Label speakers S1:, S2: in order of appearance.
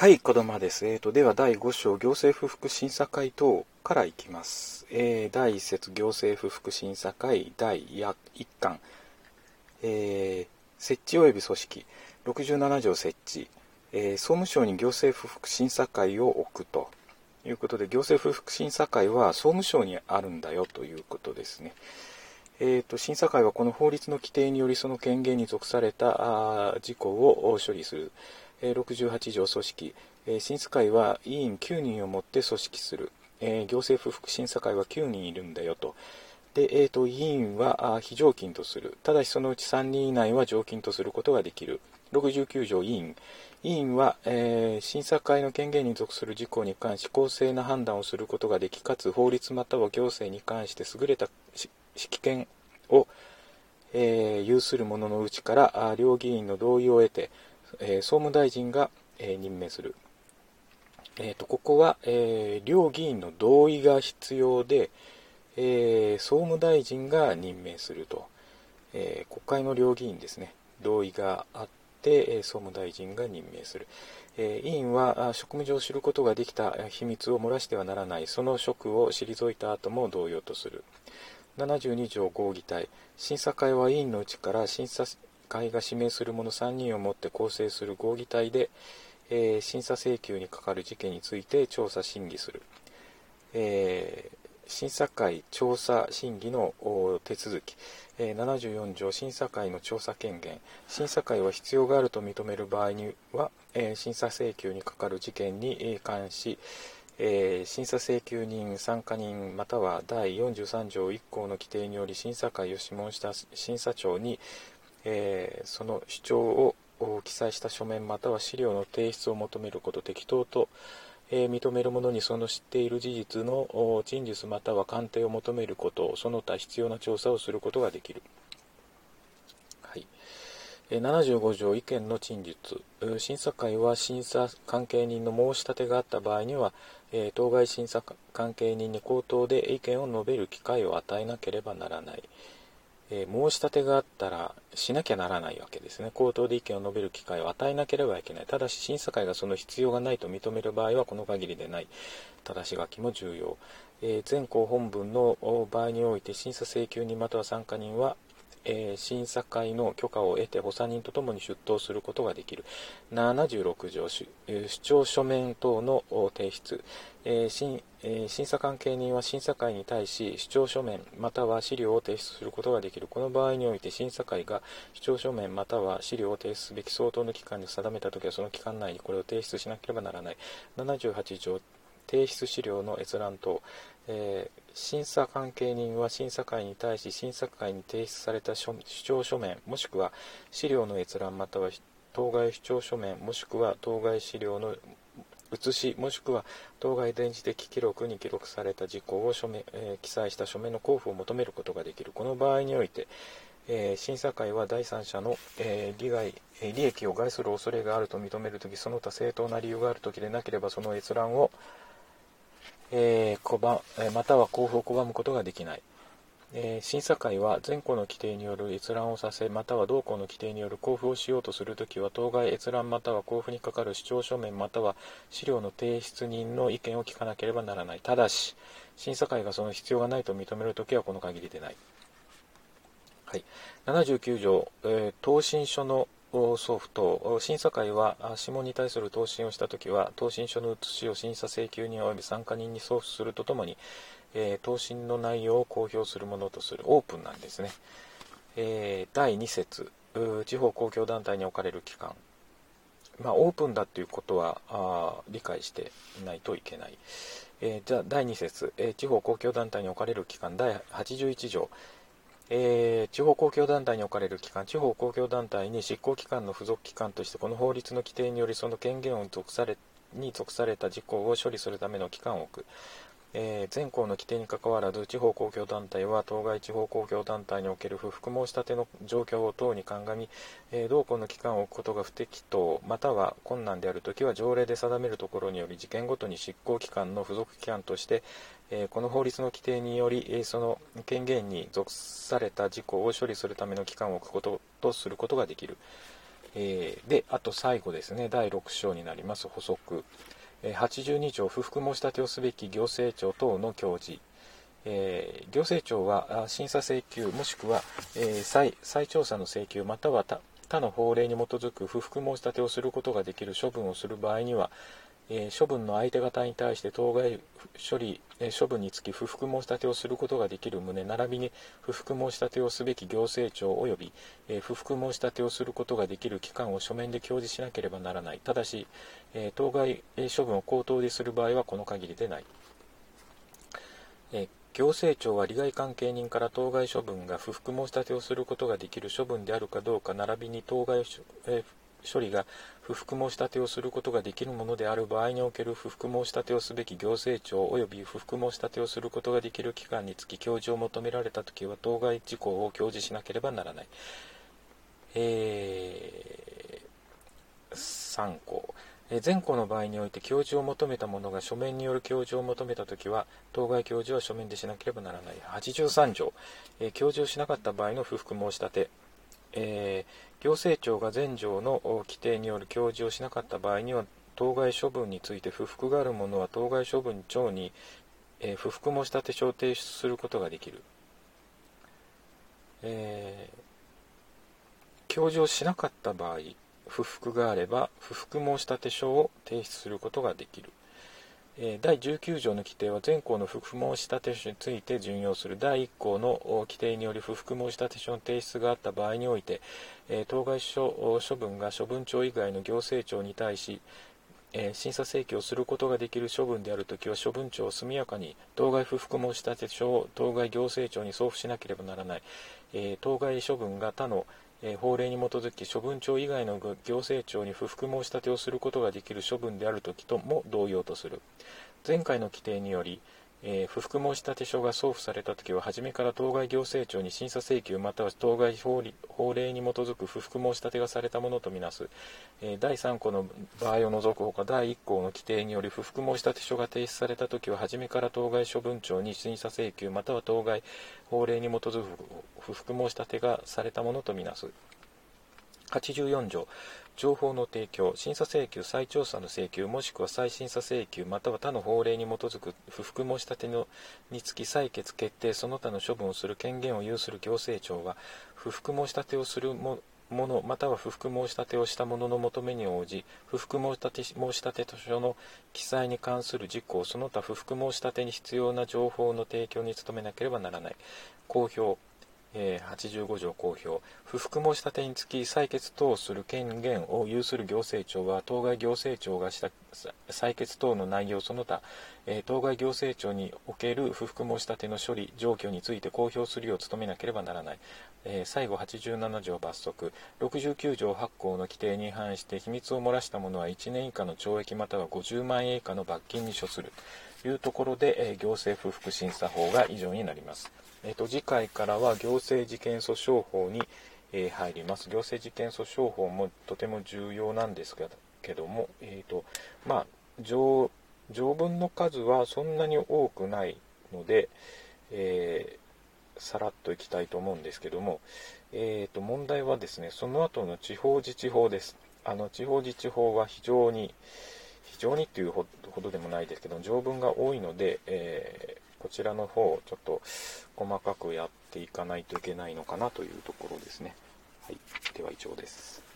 S1: はい、子供です。えーと、では第5章行政不服審査会等からいきます。えー第1節行政不服審査会第1巻、えー設置及び組織67条設置、えー総務省に行政不服審査会を置くということで行政不服審査会は総務省にあるんだよということですね。えーと審査会はこの法律の規定によりその権限に属された事項を処理する。68条組織、審査会は委員9人をもって組織する、行政不服審査会は9人いるんだよと。で、えー、と委員は非常勤とする。ただしそのうち3人以内は常勤とすることができる。69条委員。委員は、えー審査会の権限に属する事項に関し公正な判断をすることができ、かつ法律または行政に関して優れた指揮権を、えー有する者のうちからあ両議員の同意を得て、えー総務大臣が、えー任命する。えー、とここは、えー両議員の同意が必要で、えー総務大臣が任命すると、えー国会の両議員ですね、同意があって、えー総務大臣が任命する。えー委員は職務上知ることができた秘密を漏らしてはならない、その職を退いた後も同様とする。72条合議体審査会は委員のうちから審査会が指名する者3人をもって構成する合議体で、えー審査請求にかかる事件について調査審議する、えー審査会調査審議の手続き、えー74条審査会の調査権限。審査会は必要があると認める場合には、え審査請求にかかる事件に関しえー審査請求人、参加人または第43条1項の規定により審査会を諮問した審査長に、えーその主張を記載した書面または資料の提出を求めること適当と、えー認める者にその知っている事実の陳述または鑑定を求めることその他必要な調査をすることができる。はい。え75条意見の陳述審査会は審査関係人の申し立てがあった場合には、えー当該審査関係人に口頭で意見を述べる機会を与えなければならない、え申し立てがあったらしなきゃならないわけですね。口頭で意見を述べる機会を与えなければいけない。ただし審査会がその必要がないと認める場合はこの限りでない。ただし書きも重要、えー全項本文の場合において審査請求人または参加人はえー審査会の許可を得て補佐人とともに出頭することができる。76条主張書面等の提出、えー審えー審査関係人は審査会に対し主張書面または資料を提出することができる。この場合において審査会が主張書面または資料を提出すべき相当の期間に定めたときはその期間内にこれを提出しなければならない。78条提出資料の閲覧等、えー審査関係人は審査会に対し審査会に提出された書主張書面もしくは資料の閲覧または当該主張書面もしくは当該資料の写しもしくは当該電磁的記録に記録された事項を書面、えー記載した書面の交付を求めることができる。この場合において、えー審査会は第三者の、えー利害え利益を害する恐れがあると認めるときその他正当な理由があるときでなければその閲覧をえー拒または交付を拒むことができない、えー審査会は前項の規定による閲覧をさせまたは同項の規定による交付をしようとするときは当該閲覧または交付にかかる主張書面または資料の提出人の意見を聞かなければならない。ただし審査会がその必要がないと認めるときはこの限りでない。はい、79条、えー答申書の送付等審査会はあ諮問に対する答申をしたときは答申書の写しを審査請求人及び参加人に送付するとともに、えー答申の内容を公表するものとする。オープンなんですね、えー第2節。地方公共団体に置かれる機関まあ、オープンだということはあ理解していないといけない、えーじゃあ第2節、えー地方公共団体に置かれる機関第81条。えー地方公共団体に置かれる機関地方公共団体に執行機関の付属機関としてこの法律の規定によりその権限を属されに属された事項を処理するための機関を置く、えー前項の規定にかかわらず地方公共団体は当該地方公共団体における不服申し立ての状況等に鑑み、えー同項の機関を置くことが不適当または困難であるときは条例で定めるところにより事件ごとに執行機関の付属機関として、えーこの法律の規定により、えその権限に属された事項を処理するための機関を置くこととすることができる。え、で、あと最後ですね、第6章になります補足。82条、不服申し立てをすべき行政庁等の教示。えー、行政庁は審査請求もしくは、えー、再再調査の請求または他の法令に基づく不服申し立てをすることができる処分をする場合には、え処分の相手方に対して当該処理、処分につき不服申し立てをすることができる旨並びに不服申し立てをすべき行政庁及び、え不服申し立てをすることができる機関を書面で表示しなければならない。ただし、え当該処分を口頭でする場合はこの限りでない、え行政庁は利害関係人から当該処分が不服申し立てをすることができる処分であるかどうか並びに当該、え処理が不服申し立てをすることができるものである場合における不服申し立てをすべき行政庁及び不服申し立てをすることができる機関につき教示を求められたときは当該事項を表示しなければならない。えー、3項。前項の場合において教授を求めた者が書面による教授を求めたときは当該教授は書面でしなければならない83条、え教授をしなかった場合の不服申し立て、えー行政庁が前条の規定による教示をしなかった場合には当該処分について不服がある者は当該処分庁に、えー、不服申し立て書を提出することができる、えー、教授をしなかった場合不服があれば不服申し立て書を提出することができる。第19条の規定は全項の不服申し立て書について準用する。第1項の規定により不服申し立て書の提出があった場合において当該処処分が処分庁以外の行政庁に対し審査請求をすることができる処分であるときは処分庁を速やかに当該不服申し立て書を当該行政庁に送付しなければならない、当該処分が他のえ法令に基づき処分庁以外の行政庁に不服申し立てをすることができる処分であるときとも同様とする。前回の規定により、えー、不服申し立て書が送付されたときは初めから当該行政庁に審査請求または当該法令に基づく不服申し立てがされたものとみなす、えー、第3項の場合を除くほか第1項の規定により不服申し立て書が提出されたときは初めから当該処分庁に審査請求または当該法令に基づく不服申し立てがされたものとみなす。84条。情報の提供、審査請求、再調査の請求、もしくは再審査請求、または他の法令に基づく不服申し立てのにつき採決、決定、その他の処分をする権限を有する行政庁は、不服申し立てをするもの、または不服申し立てをした者の求めに応じ、不服申し立て申し立て図書の記載に関する事項、その他不服申し立てに必要な情報の提供に努めなければならない。公表、えー、85条公表。不服申し立てにつき採決等する権限を有する行政庁は当該行政庁がした採決等の内容その他、えー、当該行政庁における不服申し立ての処理状況について公表するよう努めなければならない、えー、最後87条罰則。69条8項の規定に反して秘密を漏らした者は1年以下の懲役または50万円以下の罰金に処する。というところで、え行政不服審査法が以上になります。えーと、次回からは行政事件訴訟法に、えー、入ります。行政事件訴訟法もとても重要なんですけども、えーとまあ、条条文の数はそんなに多くないので、えー、さらっといきたいと思うんですけども、えーと、問題はですねその後の地方自治法です。あの地方自治法は非常に非常にっていうほどでもないですけど条文が多いので、えーこちらの方をちょっと細かくやっていかないといけないのかなというところですね。はい、では以上です。